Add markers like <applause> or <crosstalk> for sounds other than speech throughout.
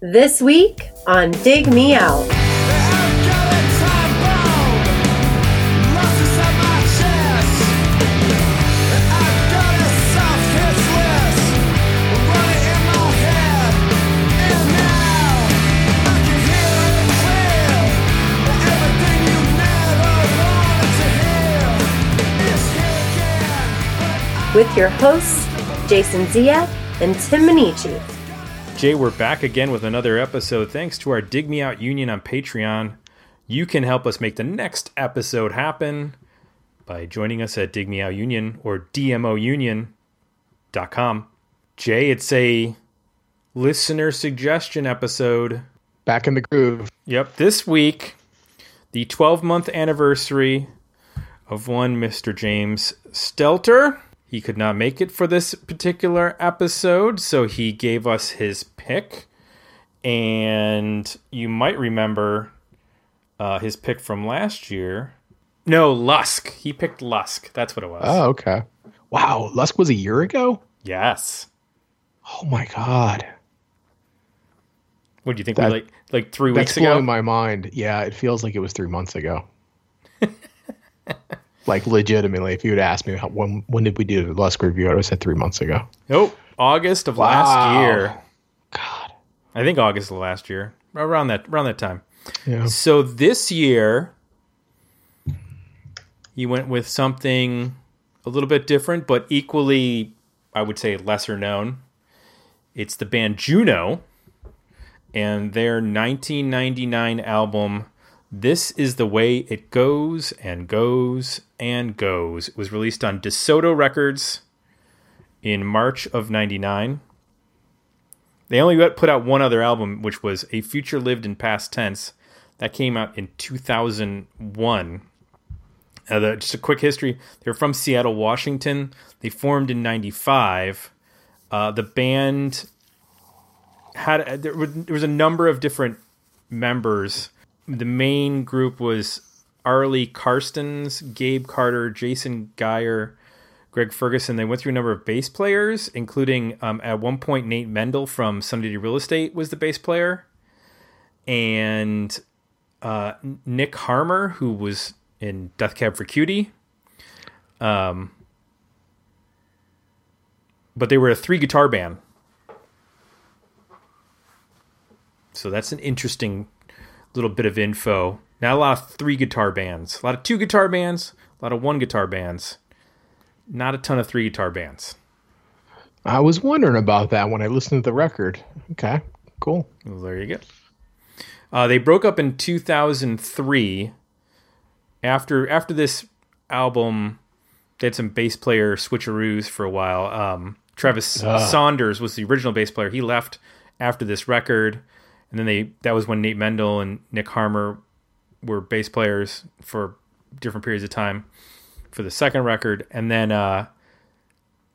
This week on Dig Me Out. With your hosts, Jason Zia and Tim Minichi. Jay, we're back again with another episode. Thanks to our Dig Me Out Union on Patreon. You can help us make the next episode happen by joining us at Dig Me Out Union or DMOUnion.com. Jay, it's a listener suggestion episode. Back in the groove. Yep. This week, the 12 month anniversary of one Mr. James Stelter. He could not make it for this particular episode, so he gave us his pick. And you might remember uh, his pick from last year. No, Lusk. He picked Lusk. That's what it was. Oh, okay. Wow, Lusk was a year ago? Yes. Oh my god. What do you think? That- we like like three That's weeks ago? blowing my mind. Yeah, it feels like it was three months ago. <laughs> like legitimately, if you would ask me how, when when did we do the Lusk review, I would have said three months ago. Nope. August of last year. God. I think August of last year. Around that around that time. Yeah. So this year, you went with something a little bit different, but equally, I would say, lesser known. It's the band Juno and their 1999 album, This Is the Way It Goes and Goes and Goes. It was released on DeSoto Records in March of 99. They only put out one other album, which was A Future Lived in Past Tense. That came out in 2001. Uh, the, just a quick history. They're from Seattle, Washington. They formed in 95. Uh, the band had there was a number of different members. The main group was Arlie Karstens, Gabe Carter, Jason Geyer, Greg Ferguson. They went through a number of bass players, including um, at one point Nate Mendel from Sunny Day Real Estate was the bass player, and uh, Nick Harmer, who was in Death Cab for Cutie. Um, but they were a three guitar band. So that's an interesting little bit of info. Not a lot of three guitar bands, a lot of two guitar bands, a lot of one guitar bands. Not a ton of three guitar bands. I was wondering about that when I listened to the record. Okay, cool. Well, there you go. Uh, they broke up in 2003. After after this album, they had some bass player switcheroos for a while. Um, Travis Saunders was the original bass player. He left after this record, and then they that was when Nate Mendel and Nick Harmer were bass players for different periods of time for the second record, and then uh,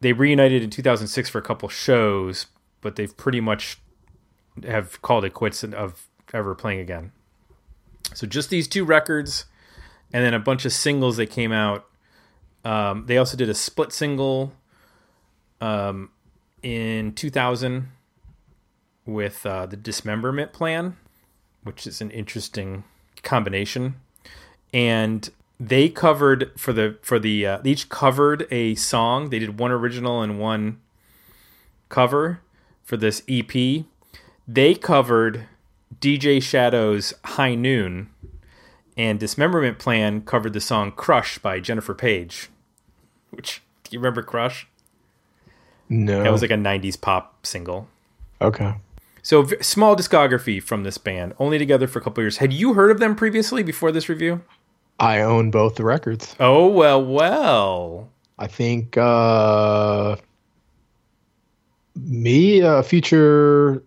they reunited in 2006 for a couple shows, but they've pretty much have called it quits of ever playing again. So just these two records, and then a bunch of singles that came out. Um, they also did a split single um, in 2000 with uh, the Dismemberment Plan, which is an interesting combination. And they covered for the for the uh, each covered a song. They did one original and one cover for this EP. They covered DJ Shadow's High Noon, and Dismemberment Plan covered the song Crush by Jennifer Page. Which, do you remember Crush? No. That was like a 90s pop single. okay. So, v- small discography from this band, only together for a couple years. Had you heard of them previously before this review? I own both the records. Oh, well, well. I think uh me uh future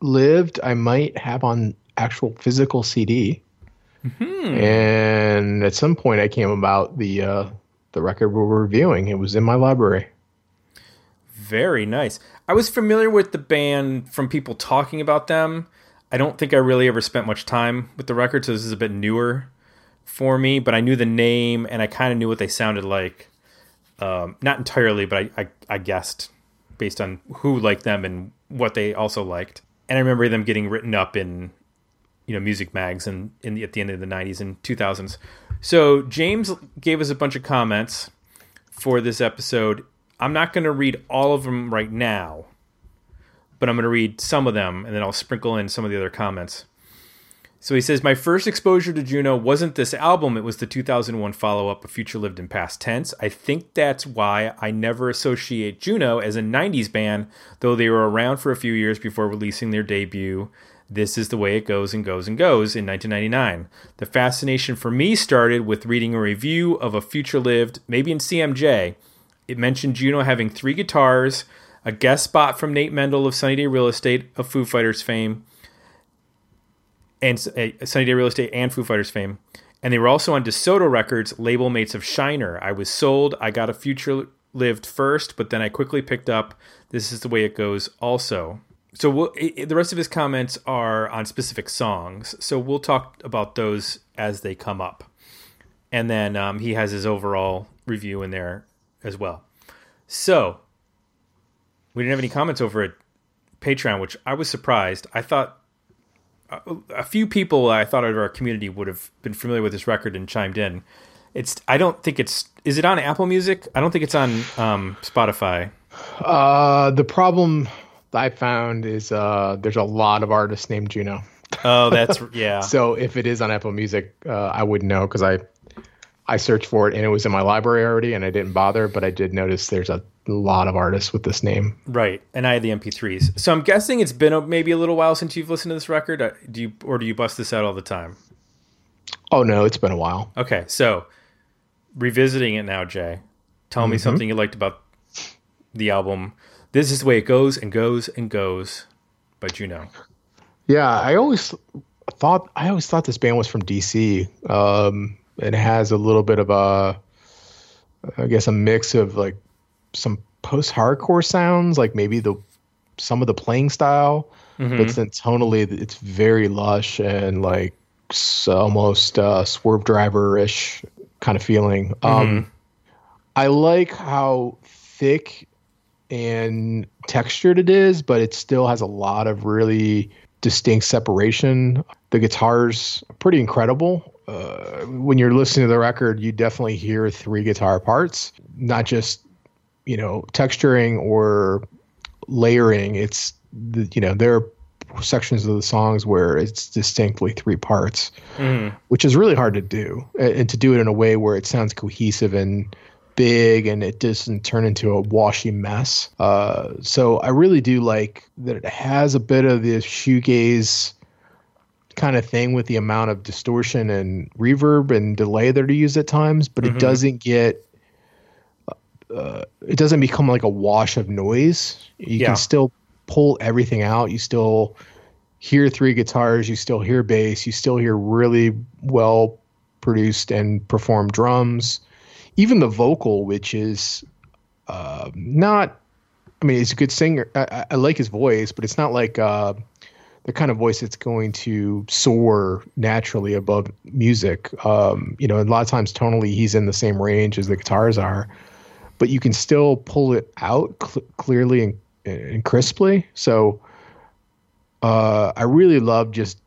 lived I might have on actual physical CD. And at some point I came about the uh the record we're reviewing. It was in my library. Very nice. I was familiar with the band from people talking about them. I don't think I really ever spent much time with the record, so this is a bit newer for me. But I knew the name and I kind of knew what they sounded like. Um, not entirely, but I, I, I guessed based on who liked them and what they also liked. and I remember them getting written up in you know music mags and in the, at the end of the 90s and 2000s. So James gave us a bunch of comments for this episode. I'm not going to read all of them right now, but I'm going to read some of them and then I'll sprinkle in some of the other comments. So he says, My first exposure to Juno wasn't this album, it was the 2001 follow up, A Future Lived in Past Tense. I think that's why I never associate Juno as a 90s band, though they were around for a few years before releasing their debut. This is the way it goes and goes and goes in 1999. The fascination for me started with reading a review of A Future Lived, maybe in CMJ. It mentioned Juno having three guitars, a guest spot from Nate Mendel of Sunny Day Real Estate of Foo Fighters fame and uh, Sunny Day Real Estate and Foo Fighters fame. And they were also on DeSoto Records, label mates of Shiner. I was sold. I got a future lived first, but then I quickly picked up This is the Way It Goes also. So we'll, it, the rest of his comments are on specific songs. So we'll talk about those as they come up. And then um, he has his overall review in there as well. So we didn't have any comments over at Patreon, which I was surprised. I thought a few people I thought out of our community would have been familiar with this record and chimed in. It's I don't think it's is it on Apple Music? I don't think it's on um, Spotify. Uh, the problem I found is uh, there's a lot of artists named Juno. Oh, that's <laughs> yeah. so if it is on Apple Music, uh, I wouldn't know because I I searched for it and it was in my library already, and I didn't bother. But I did notice there's a lot of artists with this name. Right, and I had the MP3s. So I'm guessing it's been a, maybe a little while since you've listened to this record. Uh, do you or do you bust this out all the time? Oh no, it's been a while. Okay, so revisiting it now, Jay. Tell mm-hmm. me something you liked about the album. This is the way it goes and goes and goes by Juno. Yeah, I always thought I always thought this band was from DC. Um, it has a little bit of a, I guess, a mix of like some post-hardcore sounds, like maybe the some of the playing style, mm-hmm. but then tonally it's very lush and like almost uh, Swervedriver ish kind of feeling. Mm-hmm. Um, I like how thick and textured it is, but it still has a lot of really distinct separation. The guitars are pretty incredible. Uh, when you're listening to the record, you definitely hear three guitar parts, not just you know texturing or layering. It's the, you know there are sections of the songs where it's distinctly three parts, mm. which is really hard to do, and to do it in a way where it sounds cohesive and big and it doesn't turn into a washy mess. Uh, so I really do like that it has a bit of the shoegaze kind of thing with the amount of distortion and reverb and delay that are used at times, but mm-hmm. it doesn't get uh, it doesn't become like a wash of noise. You yeah. can still pull everything out. You still hear three guitars. You still hear bass. You still hear really well produced and performed drums. Even the vocal, which is uh, not. I mean, he's a good singer. I, I, like his voice, but it's not like uh, the kind of voice that's going to soar naturally above music. Um, you know, a lot of times tonally, he's in the same range as the guitars are but you can still pull it out cl- clearly and, and, crisply. So uh, I really love just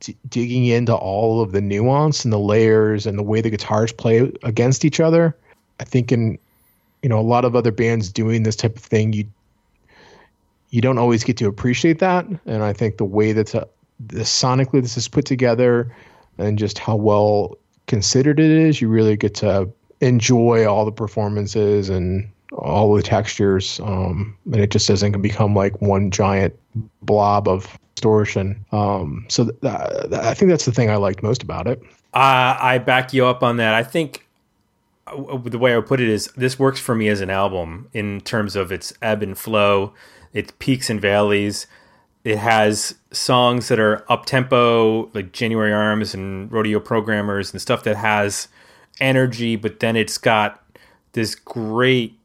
d- digging into all of the nuance and the layers and the way the guitars play against each other. I think in you know a lot of other bands doing this type of thing, you you don't always get to appreciate that. And I think the way that uh, the sonically this is put together and just how well considered it is, you really get to enjoy all the performances and all the textures, um, and it just doesn't become like one giant blob of distortion. Um, so th- th- I think that's the thing I liked most about it. Uh, I back you up on that. I think uh, the way I would put it is this works for me as an album in terms of its ebb and flow, its peaks and valleys. It has songs that are up tempo, like January Arms and Rodeo Programmers and stuff that has energy, but then it's got this great,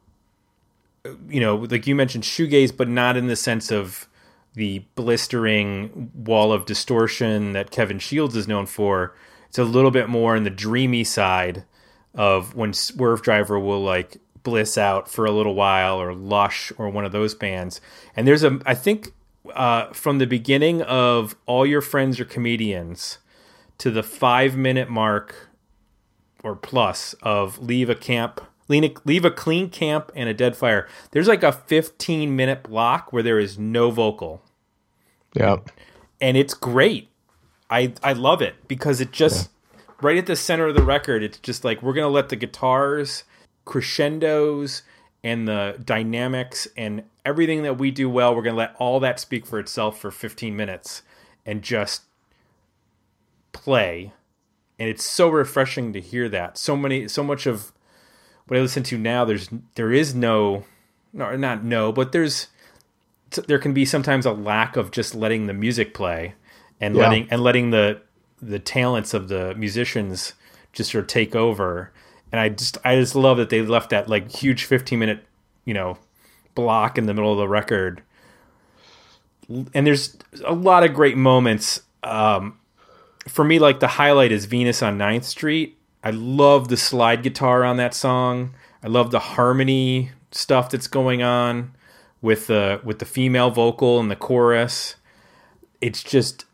you know, like you mentioned, shoegaze, but not in the sense of the blistering wall of distortion that Kevin Shields is known for. It's a little bit more in the dreamy side of when Swervedriver will like bliss out for a little while or Lush or one of those bands. And there's a, I think uh, from the beginning of all your friends are comedians to the five minute mark or plus of leave a camp leave a clean camp and a dead fire there's like a 15 minute block where there is no vocal Yep. and it's great i i love it because it just right at the center of the record it's just like we're gonna let the guitars crescendos and the dynamics and everything that we do well we're gonna let all that speak for itself for 15 minutes and just play. And it's so refreshing to hear that. So many so much of what i listen to now there's there is no no not no but there's there can be sometimes a lack of just letting the music play and Yeah. letting and letting the the talents of the musicians just sort of take over and i just i just love that they left that like huge 15 minute you know block in the middle of the record. And there's a lot of great moments. Um for me like the highlight is venus on 9th street. I love the slide guitar on that song. I love the harmony stuff that's going on with the with the female vocal and the chorus. It's just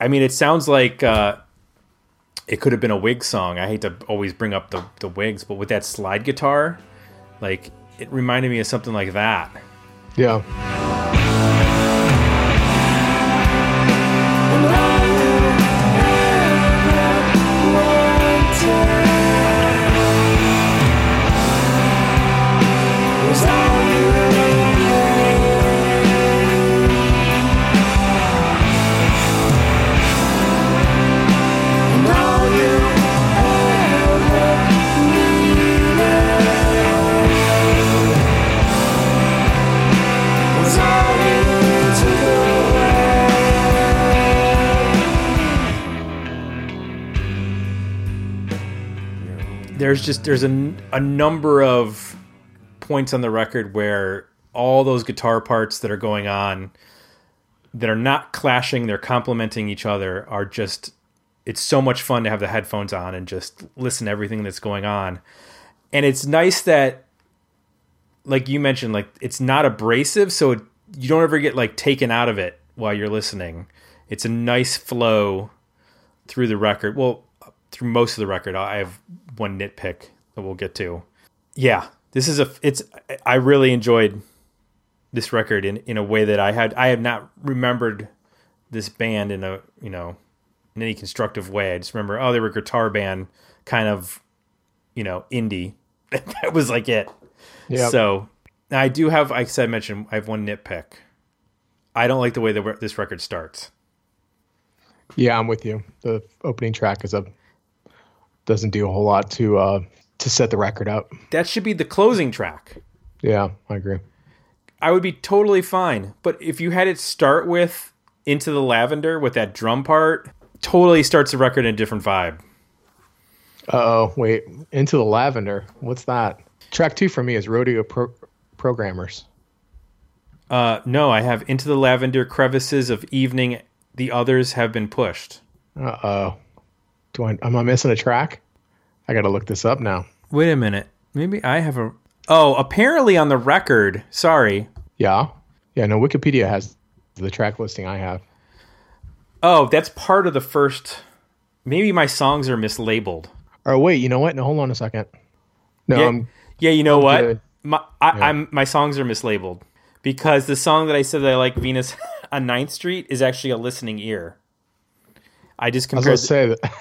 i mean it sounds like uh it could have been a wig song i hate to always bring up the the Whigs but with that slide guitar like it reminded me of something like that Yeah. There's just there's a, a number of points on the record where all those guitar parts that are going on that are not clashing they're complementing each other are just it's so much fun to have the headphones on and just listen to everything that's going on. And it's nice that like you mentioned like it's not abrasive so it, you don't ever get like taken out of it while you're listening. It's a nice flow through the record. Well through most of the record i have one nitpick that we'll get to yeah this is a it's i really enjoyed this record in in a way that i had i have not remembered this band in a you know in any constructive way i just remember oh they were a guitar band kind of you know indie <laughs> that was like it Yep. so I do have, like I said, mentioned, I have one nitpick. I don't like the way that this record starts. Yeah, I'm with you. The opening track is a doesn't do a whole lot to uh to set the record up. That should be the closing track. Yeah, I agree. I would be totally fine. But if you had it start with Into the Lavender with that drum part, totally starts the record in a different vibe. Uh oh, wait. Into the lavender. What's that? Track two for me is rodeo pro- programmers. Uh, no, I have Into the Lavender Crevices of Evening. The others have been pushed. Uh oh. Do I am I missing a track? I gotta look this up now. Wait a minute. Maybe I have a. Oh, apparently on the record. Sorry. Yeah. Yeah, no, Wikipedia has the track listing I have. Oh, that's part of the first. Maybe my songs are mislabeled. Oh wait, you know what? No, hold on a second. No, Yeah, I'm yeah you know what? good. My I, I'm my songs are mislabeled because the song that I said that I like Venus <laughs> on 9th Street is actually a listening ear. I just I was gonna say that.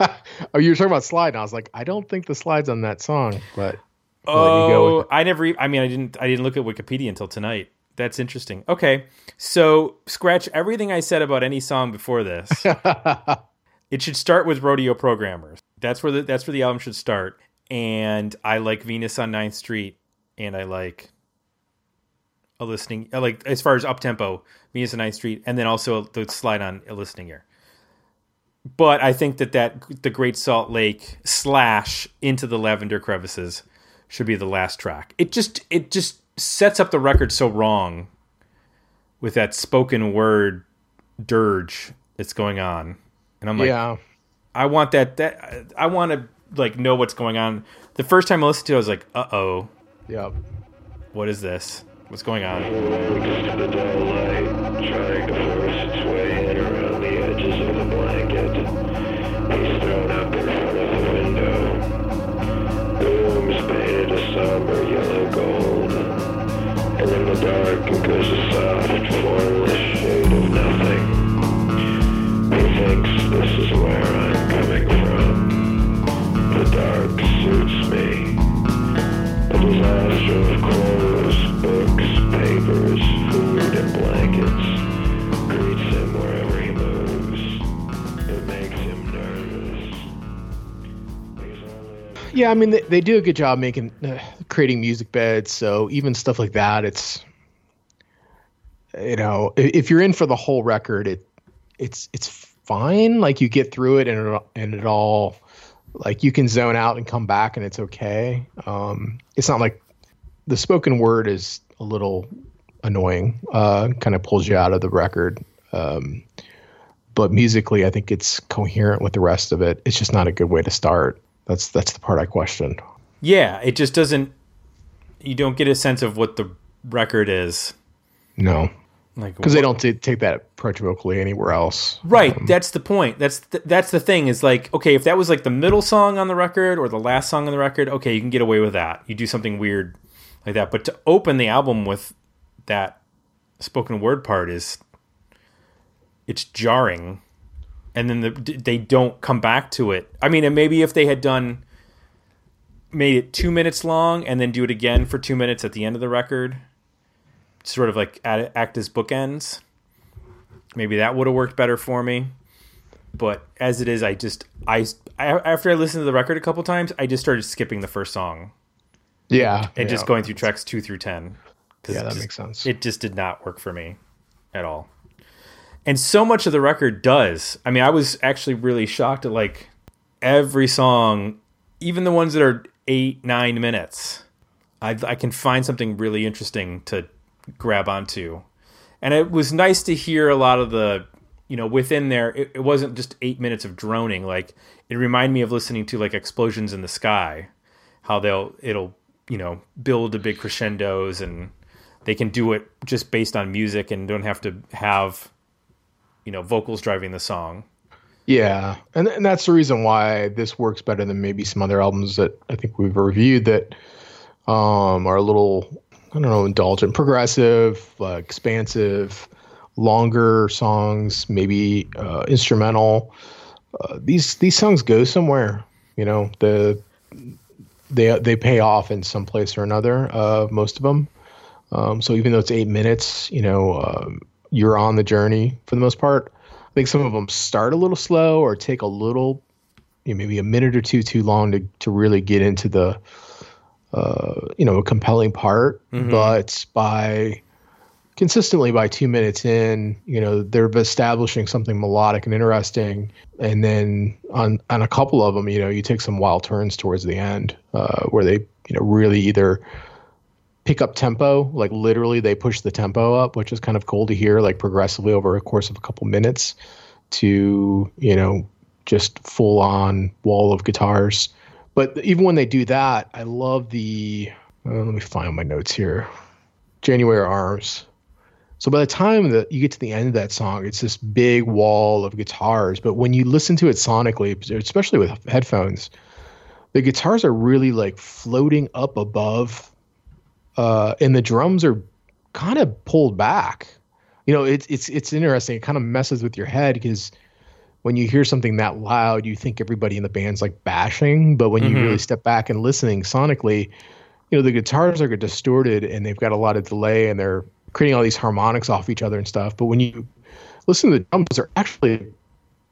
<laughs> oh, you were talking about slide, and I was like, I don't think the slide's on that song, but I'll you go oh, I never. I mean, I didn't. I didn't look at Wikipedia until tonight. That's interesting. Okay, so scratch everything I said about any song before this. <laughs> it should start with Rodeo Programmers. That's where the that's where the album should start. And I like Venus on 9th Street, and I like a listening. I like as far as up tempo, Venus on 9th Street, and then also the slide on a listening ear. But I think that that the Great Salt Lake slash into the Lavender Crevices should be the last track. It just it just sets up the record so wrong with that spoken word dirge that's going on. And I'm like, yeah, I want that that I want to like know what's going on. The first time I listened to it, I was like, "Uh oh, yeah. what is this?" What's going on? The the edges of the blanket. He's thrown up in front of the window. The room's painted a somber yellow gold. And in the dark, there's a soft, formless shade of nothing. He thinks this is where I'm coming from. The dark suits me. A disaster of clothes, books, Yeah, I mean they, they do a good job making uh, creating music beds. So even stuff like that, it's you know i- if you're in for the whole record, it it's it's fine. Like you get through it and it, and it all like you can zone out and come back and it's okay. Um, it's not like the spoken word is a little annoying. Uh, kind of pulls you out of the record. Um, but musically, I think it's coherent with the rest of it. It's just not a good way to start. That's that's the part I questioned. Yeah, it just doesn't. You don't get a sense of what the record is. No, Like because they don't t- take that approach vocally anywhere else. Right, um, that's the point. That's th- that's the thing. Is like okay, if that was like the middle song on the record or the last song on the record, okay, you can get away with that. You do something weird like that, but to open the album with that spoken word part is it's jarring, and then the, they don't come back to it. I mean, and maybe if they had done made it two minutes long and then do it again for two minutes at the end of the record, sort of like act, act as bookends maybe that would have worked better for me but as it is i just I, I after i listened to the record a couple times i just started skipping the first song Yeah, and yeah. just going through tracks two through 10 'Cause Yeah, that just- makes sense. it just did not work for me at all and so much of the record does. I mean i was actually really shocked at like every song even the ones that are eight nine minutes i, I can find something really interesting to grab onto. And it was nice to hear a lot of the you know within there it, it wasn't just eight minutes of droning. Like it reminded me of listening to like explosions in the sky how they'll it'll you know build to big crescendos and they can do it just based on music and don't have to have you know vocals driving the song Yeah, and and that's the reason why this works better than maybe some other albums that I think we've reviewed that um, are a little I don't know indulgent, progressive, uh, expansive, longer songs, maybe uh, instrumental. Uh, these these songs go somewhere. You know the they they pay off in some place or another. Uh, most of them. Um, so even though it's eight minutes, you know, um, you're on the journey for the most part. I think some of them start a little slow or take a little, you know, maybe a minute or two too long to to really get into the, uh, you know, a compelling part. But by consistently by two minutes in, you know, they're establishing something melodic and interesting. And then on on a couple of them, you know, you take some wild turns towards the end uh, where they, you know, really either pick up tempo, like literally they push the tempo up, which is kind of cool to hear, like progressively over a course of a couple minutes, to you know just full on wall of guitars. But even when they do that, I love the. Uh, let me find my notes here. January Arms. So by the time that you get to the end of that song, it's this big wall of guitars. But when you listen to it sonically, especially with headphones, the guitars are really like floating up above uh, and the drums are kind of pulled back. You know, it's it's it's interesting. It kind of messes with your head because when you hear something that loud, you think everybody in the band's like bashing, but when you really step back and listening sonically, you know, the guitars are distorted and they've got a lot of delay and they're creating all these harmonics off each other and stuff. But when you listen to the drums, they're actually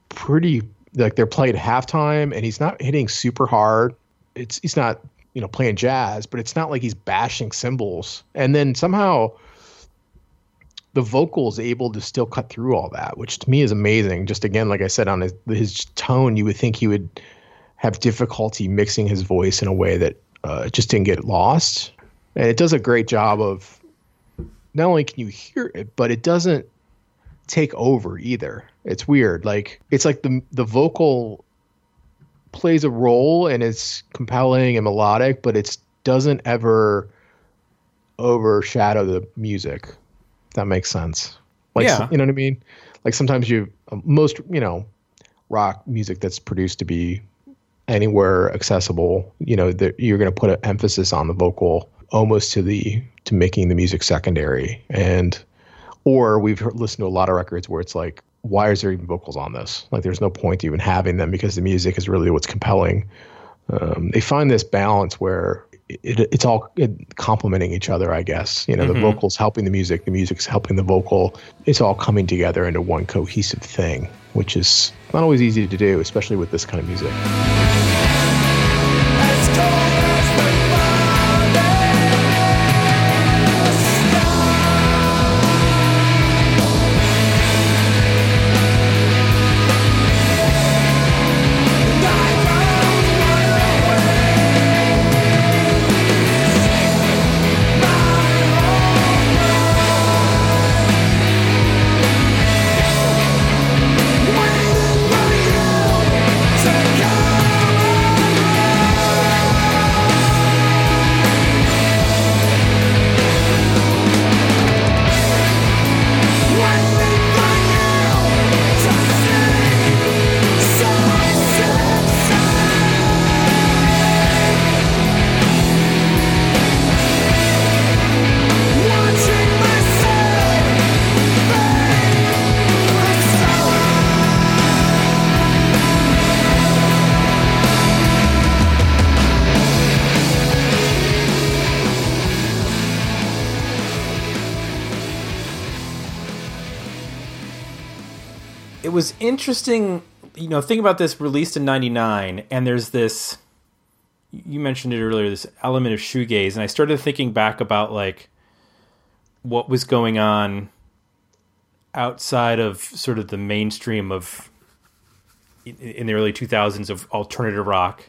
pretty like they're played halftime and he's not hitting super hard. It's he's not you know playing jazz, but it's not like he's bashing cymbals. And then somehow the vocal is able to still cut through all that, which to me is amazing. Just again, like I said, on his, his tone, you would think he would have difficulty mixing his voice in a way that uh, just didn't get lost. And it does a great job of not only can you hear it, but it doesn't take over either. It's weird. Like it's like the the vocal plays a role and it's compelling and melodic, but it doesn't ever overshadow the music. That makes sense. Like Yeah. you know what I mean? Like sometimes you most you know rock music that's produced to be anywhere accessible. You know that you're going to put an emphasis on the vocal almost to the to making the music secondary and or we've listened to a lot of records where it's like why is there even vocals on this? Like there's no point to even having them because the music is really what's compelling. Um, they find this balance where it, it's all complementing each other i guess. You know the vocals helping the music the music's helping the vocal. It's all coming together into one cohesive thing which is not always easy to do especially with this kind of music interesting you know think about this released in 99 and there's this you mentioned it earlier this element of shoegaze and i started thinking back about like what was going on outside of sort of the mainstream of in, the early 2000s of alternative rock.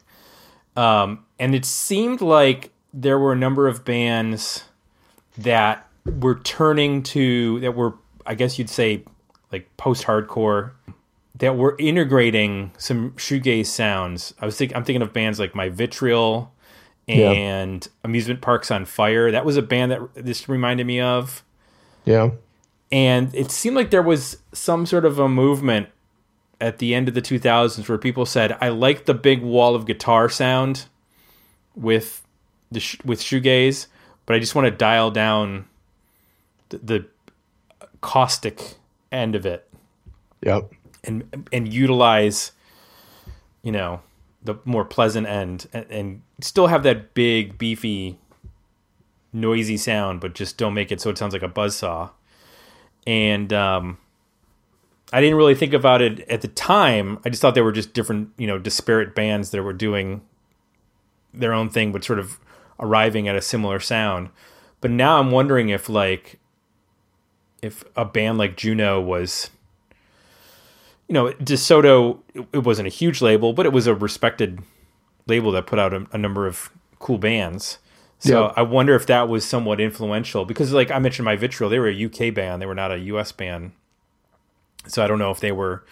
Um, and it seemed like there were a number of bands that were turning to that were i guess you'd say like post-hardcore that were integrating some shoegaze sounds. I was think I'm thinking of bands like My Vitriol Yeah. and Amusement Parks on Fire. That was a band that this reminded me of. yeah And it seemed like there was some sort of a movement at the end of the 2000s where people said, "I like the big wall of guitar sound with the sh- with shoegaze, but I just want to dial down the, the caustic end of it yep and and utilize you know the more pleasant end and, and still have that big beefy noisy sound but just don't make it so it sounds like a buzzsaw and um I didn't really think about it at the time. I just thought they were just different, you know, disparate bands that were doing their own thing, but sort of arriving at a similar sound. But now I'm wondering if like if a band like Juno was you know, DeSoto it- it wasn't a huge label, but it was a respected label that put out a, a number of cool bands. So. I wonder if that was somewhat influential because like I mentioned my Vitriol, they were a UK band, they were not a US band. So I don't know if they were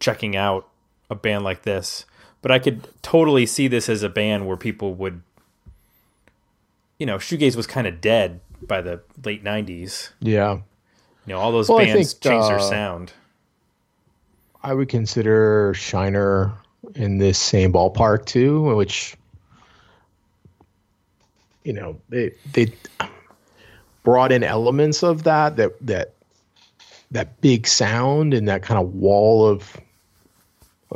checking out a band like this, but I could totally see this as a band where people would you know, shoegaze was kind of dead by the late 90s. yeah You know, all those Well, bands think, changed their uh, sound. I would consider Shiner in this same ballpark too, which you know they they brought in elements of that that that that big sound and that kind of wall of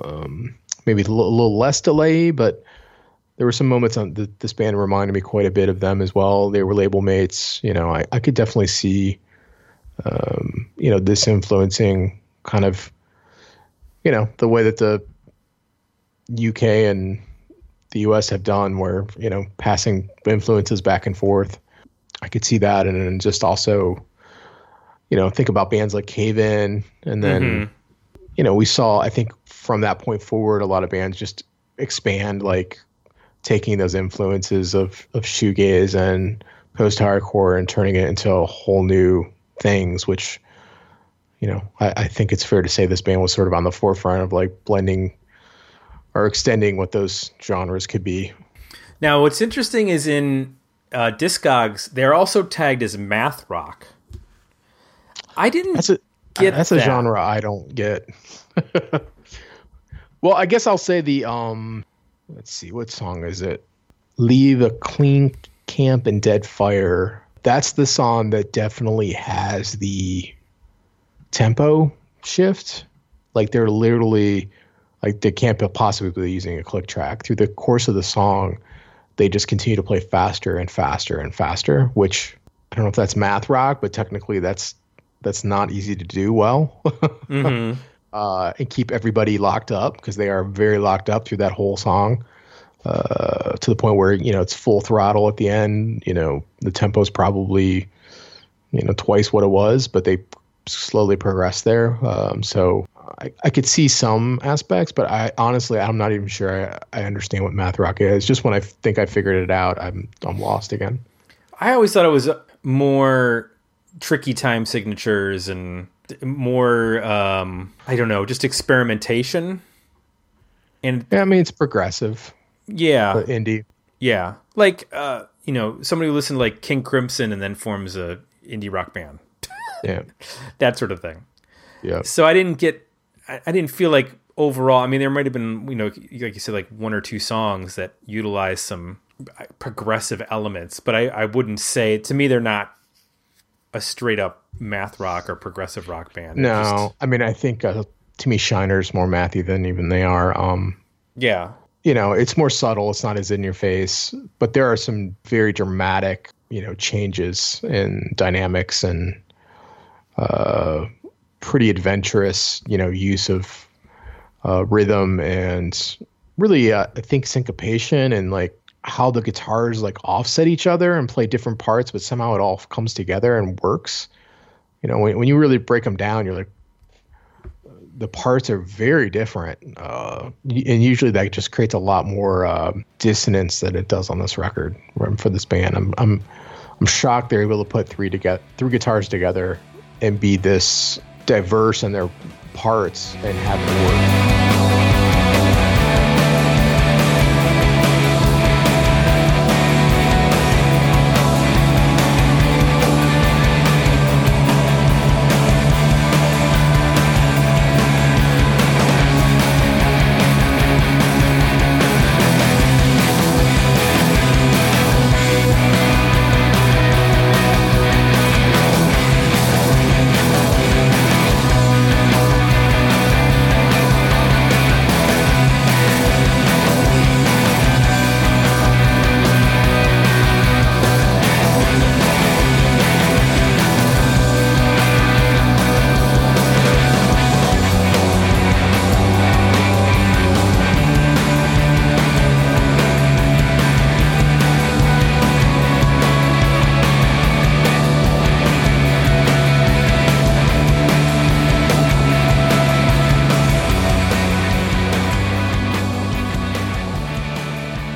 um, maybe a little, a little less delay, but there were some moments on the, this band reminded me quite a bit of them as well. They were label mates. You know, I, I could definitely see, um, you know, this influencing kind of, you know, the way that the UK and the US have done, where you know, passing influences back and forth. I could see that, and then just also, you know, think about bands like Cave In, and then, Mhm. you know, we saw. I think from that point forward, a lot of bands just expand, like taking those influences of of shoegaze and post hardcore and turning it into a whole new things, which you know, I, I think it's fair to say this band was sort of on the forefront of like blending or extending what those genres could be. Now, what's interesting is in uh, Discogs, they're also tagged as math rock. I didn't That's a get that's a that. genre I don't get. <laughs> well, I guess I'll say the um. Let's see, what song is it? Leave a clean camp and dead fire. That's the song that definitely has the tempo shift. Like they're literally like they can't possibly be using a click track through the course of the song. They just continue to play faster and faster and faster, which I don't know if that's math rock, but technically that's that's not easy to do well. <laughs> Mhm. uh, and keep everybody locked up because they are very locked up through that whole song uh, to the point where you know it's full throttle at the end. You know the tempo's probably you know twice what it was, but they slowly progress there. Um, so I, I could see some aspects, but I honestly I'm not even sure I, I understand what math rock is. Just when I think I figured it out, I'm I'm lost again. I always thought it was more tricky time signatures and more um I don't know, just experimentation. And Yeah, I mean it's progressive, yeah, indie. yeah. Like uh, you know, somebody who listened to like King Crimson and then forms a indie rock band. Yeah, <laughs> That sort of thing. yeah. So I didn't get I, I didn't feel like overall I mean there might have been, you know, like you said like one or two songs that utilize some progressive elements, but I, I wouldn't say to me they're not a straight up math rock or progressive rock band. No, just- I mean I think uh, to me Shiner's more mathy than even they are. Um, yeah. you know, it's more subtle. It's not as in your face, but there are some very dramatic, you know, changes in dynamics and uh, pretty adventurous, you know, use of uh, rhythm and really, uh, I think syncopation and like how the guitars like offset each other and play different parts, but somehow it all comes together and works. You know, when, when you really break them down, you're like, the parts are very different, uh, and usually that just creates a lot more uh, dissonance than it does on this record um, for this band. I'm I'm I'm shocked they're able to put three together, three guitars together, and be this diverse in their parts and have it work.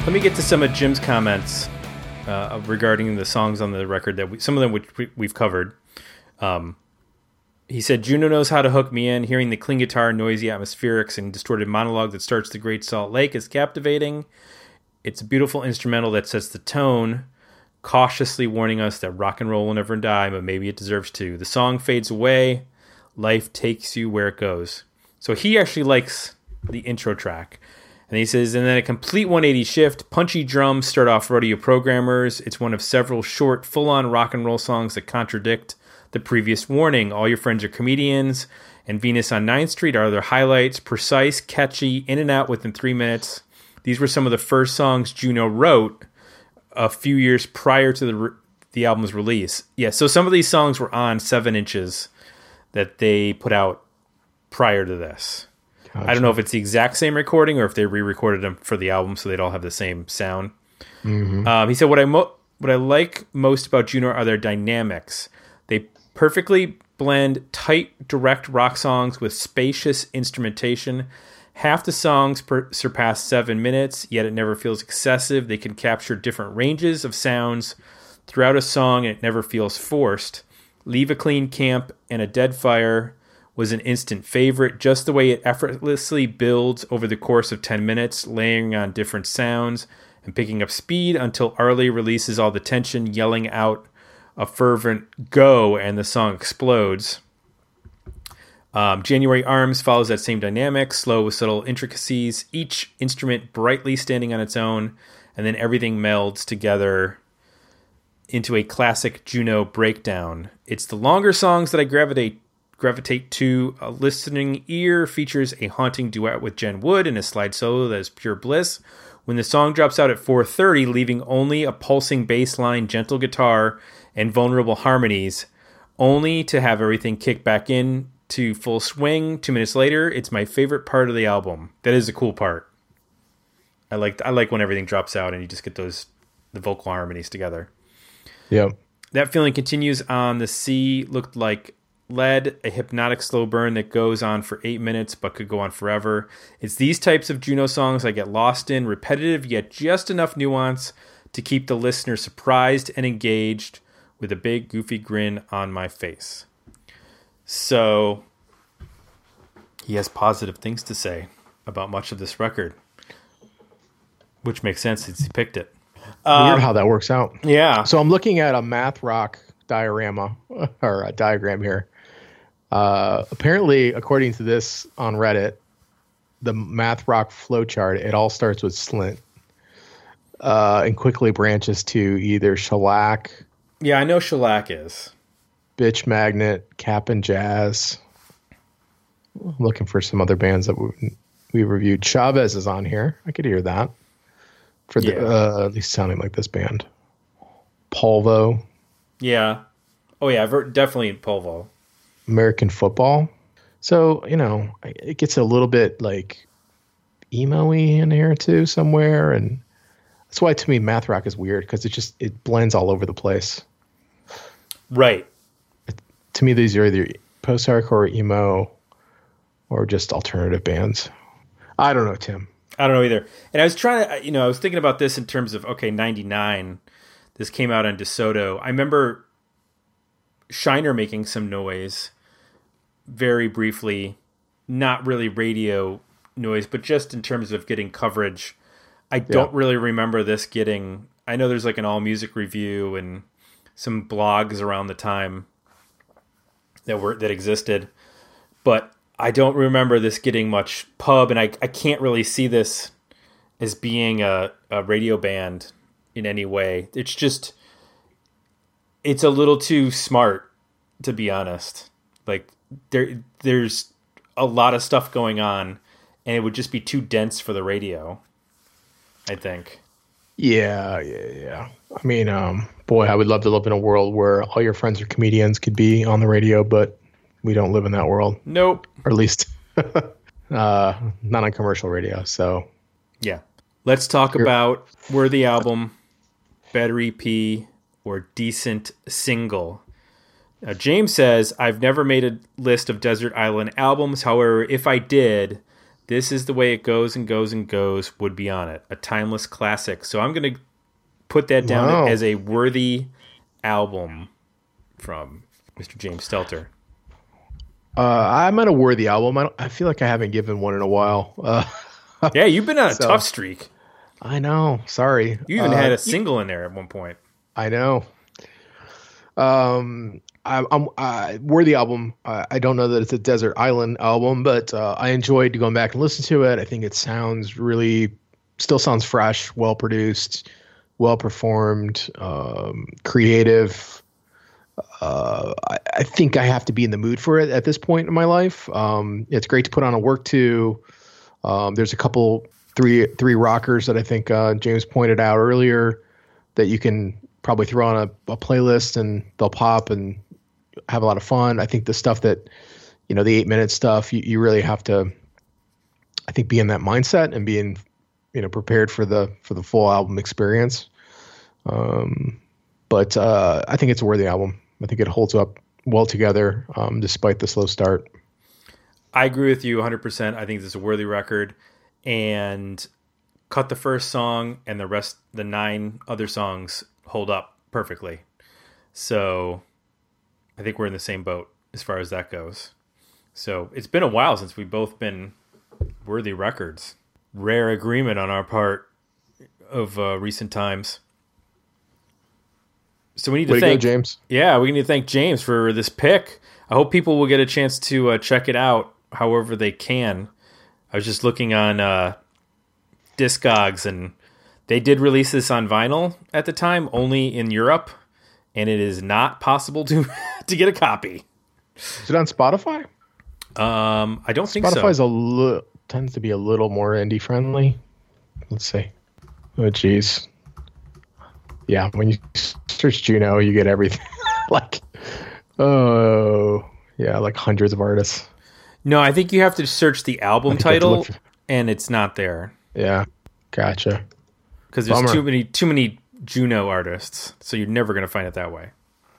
Let me get to some of Jim's comments uh, regarding the songs on the record that we, some of them which we, we've covered. Um, he said, Juno knows how to hook me in. Hearing the clean guitar, noisy atmospherics, and distorted monologue that starts the Great Salt Lake is captivating. It's a beautiful instrumental that sets the tone, cautiously warning us that rock and roll will never die, but maybe it deserves to. The song fades away. Life takes you where it goes. So he actually likes the intro track. And he says, and then a complete 180 shift, punchy drums start off rodeo programmers. It's one of several short, full on rock and roll songs that contradict the previous warning. All your friends are comedians, and Venus on 9th Street are other highlights. Precise, catchy, in and out within three minutes. These were some of the first songs Juno wrote a few years prior to the, re- the album's release. Yeah, so some of these songs were on 7 inches that they put out prior to this. I don't know if it's the exact same recording or if they re-recorded them for the album so they'd all have the same sound. Um, he said, "What I mo- what I like most about Juno are their dynamics. They perfectly blend tight, direct rock songs with spacious instrumentation. Half the songs per- surpass seven minutes, yet it never feels excessive. They can capture different ranges of sounds throughout a song, and it never feels forced. Leave a clean camp and a dead fire." Was an instant favorite, just the way it effortlessly builds over the course of 10 minutes, layering on different sounds and picking up speed until Arlie releases all the tension, yelling out a fervent go, and the song explodes. Um, January Arms follows that same dynamic, slow with subtle intricacies, each instrument brightly standing on its own, and then everything melds together into a classic Juno breakdown. It's the longer songs that I gravitate gravitate to. A listening ear features a haunting duet with Jen Wood and a slide solo that is pure bliss. When the song drops out at 4:30, leaving only a pulsing bass line, gentle guitar, and vulnerable harmonies, only to have everything kick back in to full swing. Two minutes later, it's my favorite part of the album. That is a cool part. I like I like when everything drops out and you just get those the vocal harmonies together. Yeah. That feeling continues on the sea. Looked like lead, a hypnotic slow burn that goes on for eight minutes but could go on forever. It's these types of Juno songs I get lost in, repetitive yet just enough nuance to keep the listener surprised and engaged with a big goofy grin on my face. So he has positive things to say about much of this record, which makes sense since he picked it. Weird um, how that works out. Yeah. So I'm looking at a math rock diorama <laughs> or a diagram here. Uh, apparently, according to this on Reddit, the math rock flowchart, it all starts with slint uh, and quickly branches to either shellac, Yeah, I know shellac is. bitch magnet, Cap'n Jazz. I'm looking for some other bands that we, we reviewed. Chavez is on here. I could hear that. For the Yeah. uh, at least sounding like this band. Polvo, Yeah. Oh yeah, definitely Polvo. American football. So, you know, it gets a little bit like emo y in here too somewhere. And that's why to me, math rock is weird because it just, it blends all over the place. Right. To me, these are either post hardcore, emo, or just alternative bands. I don't know, Tim. I don't know either. And I was trying to, you know, I was thinking about this in terms of okay, '99. This came out on DeSoto. I remember Shiner making some noise, very briefly, not really radio noise, but just in terms of getting coverage. I don't really remember this getting. I know there's like an all music review and some blogs around the time that were that existed, but I don't remember this getting much pub, and I I can't really see this as being a, a radio band in any way. It's just it's a little too smart to be honest. Like there there's a lot of stuff going on and it would just be too dense for the radio. I think. Yeah, yeah, yeah. I mean, um, boy, I would love to live in a world where all your friends are comedians could be on the radio, but we don't live in that world, Nope. or at least <laughs> uh, not on commercial radio. So, Yeah. Let's talk about worthy album, better EP, or decent single. Now, James says, I've never made a list of Desert Island albums. However, if I did, This is the Way It Goes and Goes and Goes would be on it. A timeless classic. So I'm going to put that down Wow. as a worthy album from Mr. James Stelter. uh, I'm at a worthy album. I, don't, I feel like I haven't given one in a while. Uh, Yeah, you've been on a <laughs> So- tough streak. I know. Sorry. You even Uh, had a single in there at one point. I know. Um, I, I'm I, worthy album. I, I don't know that it's a desert island album, but uh, I enjoyed going back and listening to it. I think it sounds really, still sounds fresh, well produced, well performed, um, creative. Uh, I, I think I have to be in the mood for it at this point in my life. Um, it's great to put on a work to. Um, there's a couple three three rockers that I think uh, James pointed out earlier that you can probably throw on a, a playlist and they'll pop and have a lot of fun. I think the stuff that you know the eight minute stuff you, you really have to I think be in that mindset and being you know prepared for the for the full album experience. Um, but uh, I think it's a worthy album. I think it holds up well together um, despite the slow start. I agree with you 100%. I think this is a worthy record. And cut the first song, and the rest, the nine other songs, hold up perfectly. So I think we're in the same boat as far as that goes. So it's been a while since we've both been worthy records. Rare agreement on our part of uh, recent times. So we need to Way to go, thank James. Yeah, we need to thank James for this pick. I hope people will get a chance to uh, check it out however they can. I was just looking on uh, Discogs, and they did release this on vinyl at the time, only in Europe, and it is not possible to <laughs> to get a copy. Is it on Spotify? Um, I don't think Spotify's a li- tends to be a little more indie friendly. Let's see. Oh, jeez. Yeah, when you search Juno, you get everything. <laughs> like, oh, yeah, like hundreds of artists. No, I think you have to search the album think you have to title, for- and it's not there Yeah, gotcha. because there's Bummer. too many too many Juno artists, so you're never gonna find it that way.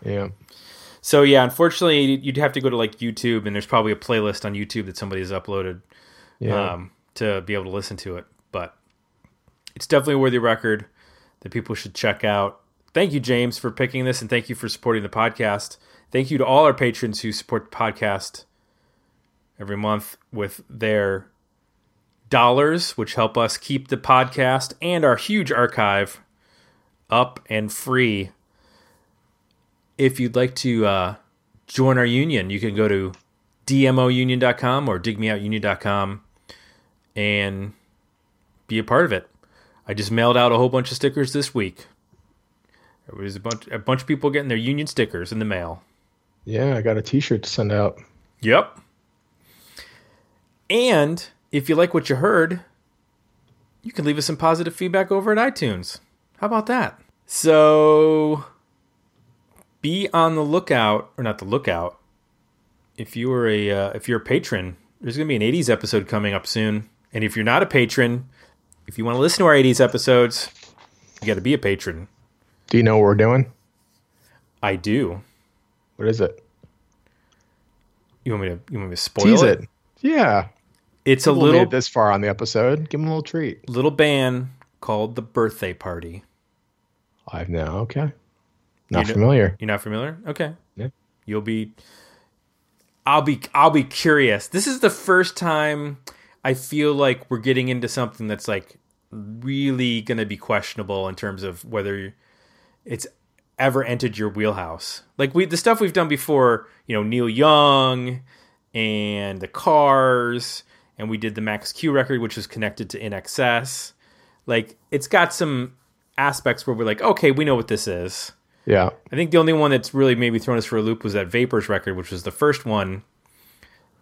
Yeah, So yeah, unfortunately, you'd have to go to like YouTube, and there's probably a playlist on YouTube that somebody has uploaded yeah. um, to be able to listen to it. But it's definitely a worthy record that people should check out. Thank you, James, for picking this, and thank you for supporting the podcast. Thank you to all our patrons who support the podcast every month with their dollars, which help us keep the podcast and our huge archive up and free. If you'd like to uh, join our union, you can go to dmounion.com or digmeoutunion.com and be a part of it. I just mailed out a whole bunch of stickers this week. There was a bunch a bunch of people getting their union stickers in the mail. yeah, I got a T-shirt to send out. Yep. And if you like what you heard, you can leave us some positive feedback over at iTunes. How about that? So be on the lookout, or not the lookout. If you are a uh, if you're a patron, there's going to be an 80s episode coming up soon. And if you're not a patron, if you want to listen to our 80s episodes, you got to be a patron. Do you know what we're doing? I do. What is it? You want me to you want me to spoil Tease it? it. Yeah. It's a People made little it this far on the episode. Give them a little treat. little band called the Birthday Party. I've now. Okay. Not You know- familiar. You're not familiar? Okay. Yeah. You'll be I'll be I'll be curious. This is the first time I feel like we're getting into something that's like really going to be questionable in terms of whether it's ever entered your wheelhouse. Like we the stuff we've done before, you know, Neil Young and the Cars and we did the Max Q record which was connected to INXS. Like it's got some aspects where we're like, okay, we know what this is. Yeah. I think the only one that's really maybe thrown us for a loop was that Vapors record, which was the first one,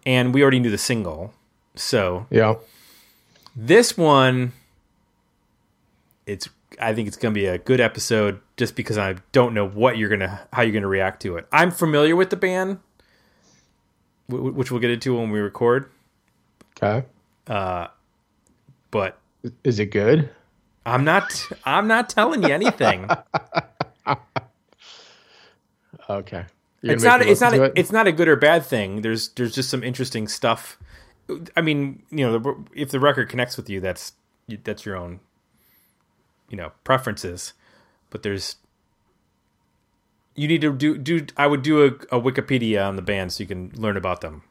and we already knew the single. So Yeah. this one, it's I think it's going to be a good episode just because I don't know what you're gonna how you're gonna react to it. I'm familiar with the band, wh- wh- which we'll get into when we record, Okay. Uh, but Is it good? I'm not I'm not telling you anything. <laughs> Okay. You're it's not it's not a, it? it's not a good or bad thing there's there's just some interesting stuff i mean you know if the record connects with you that's that's your own you know preferences but there's you need to do do i would do a, a wikipedia on the band so you can learn about them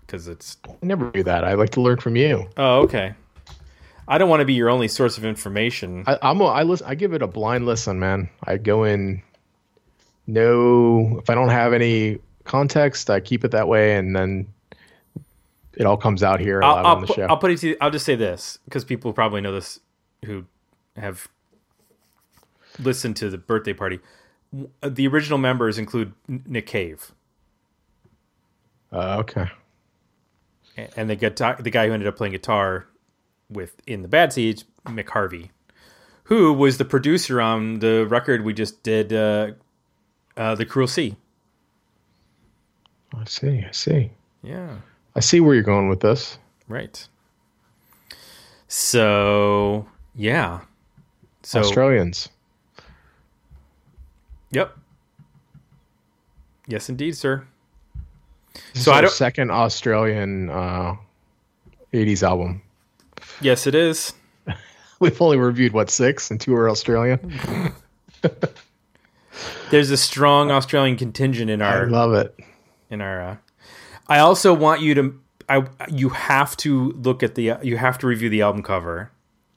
because it's I never do that. I like to learn from you. oh okay i don't want to be your only source of information I, I'm a, I listen. I give it a blind listen, man. I go in. No, if I don't have any context, I keep it that way, and then it all comes out here I'll, I'll, on the put, show. I'll put it to you, I'll just say this because people probably know this who have listened to the birthday party. The original members include Nick Cave Uh, okay. and the guitar, the guy who ended up playing guitar with in the Bad Seeds, Mick Harvey, who was the producer on the record we just did, uh, uh, the Cruel Sea. I see. I see. Yeah. I see where you're going with this. Right. So yeah. So Australians. Yep. Yes, indeed, sir. This So I our don't- second Australian uh, '80s album. Yes, it is. <laughs> We've only reviewed what six, and two are Australian. <laughs> There's a strong Australian contingent in our. I love it. in our. Uh, I also want you to. I you have to look at the. You have to review the album cover.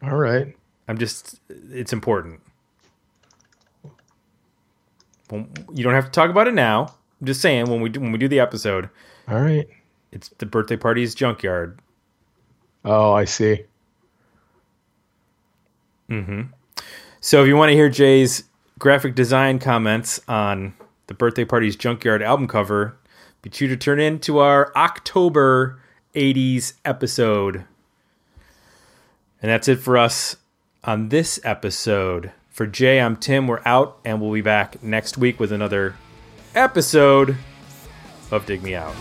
All right. I'm just, it's important. Well, you don't have to talk about it now. I'm just saying when we do, when we do the episode, All right. it's the birthday party's junkyard. Oh, I see. Mm-hmm. So if you want to hear Jay's graphic design comments on the birthday party's junkyard album cover, be sure to turn in to our October 80s episode. And that's it for us on this episode. For Jay, I'm Tim. We're out, and we'll be back next week with another episode of Dig Me Out.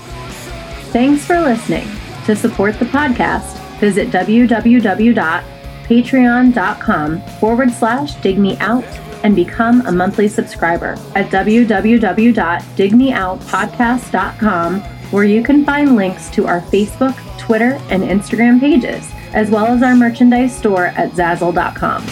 Thanks for listening. To support the podcast, visit www.patreon.com forward slash dig me out and become a monthly subscriber at www.digmeoutpodcast.com where you can find links to our Facebook, Twitter, and Instagram pages, as well as our merchandise store at zazzle.com.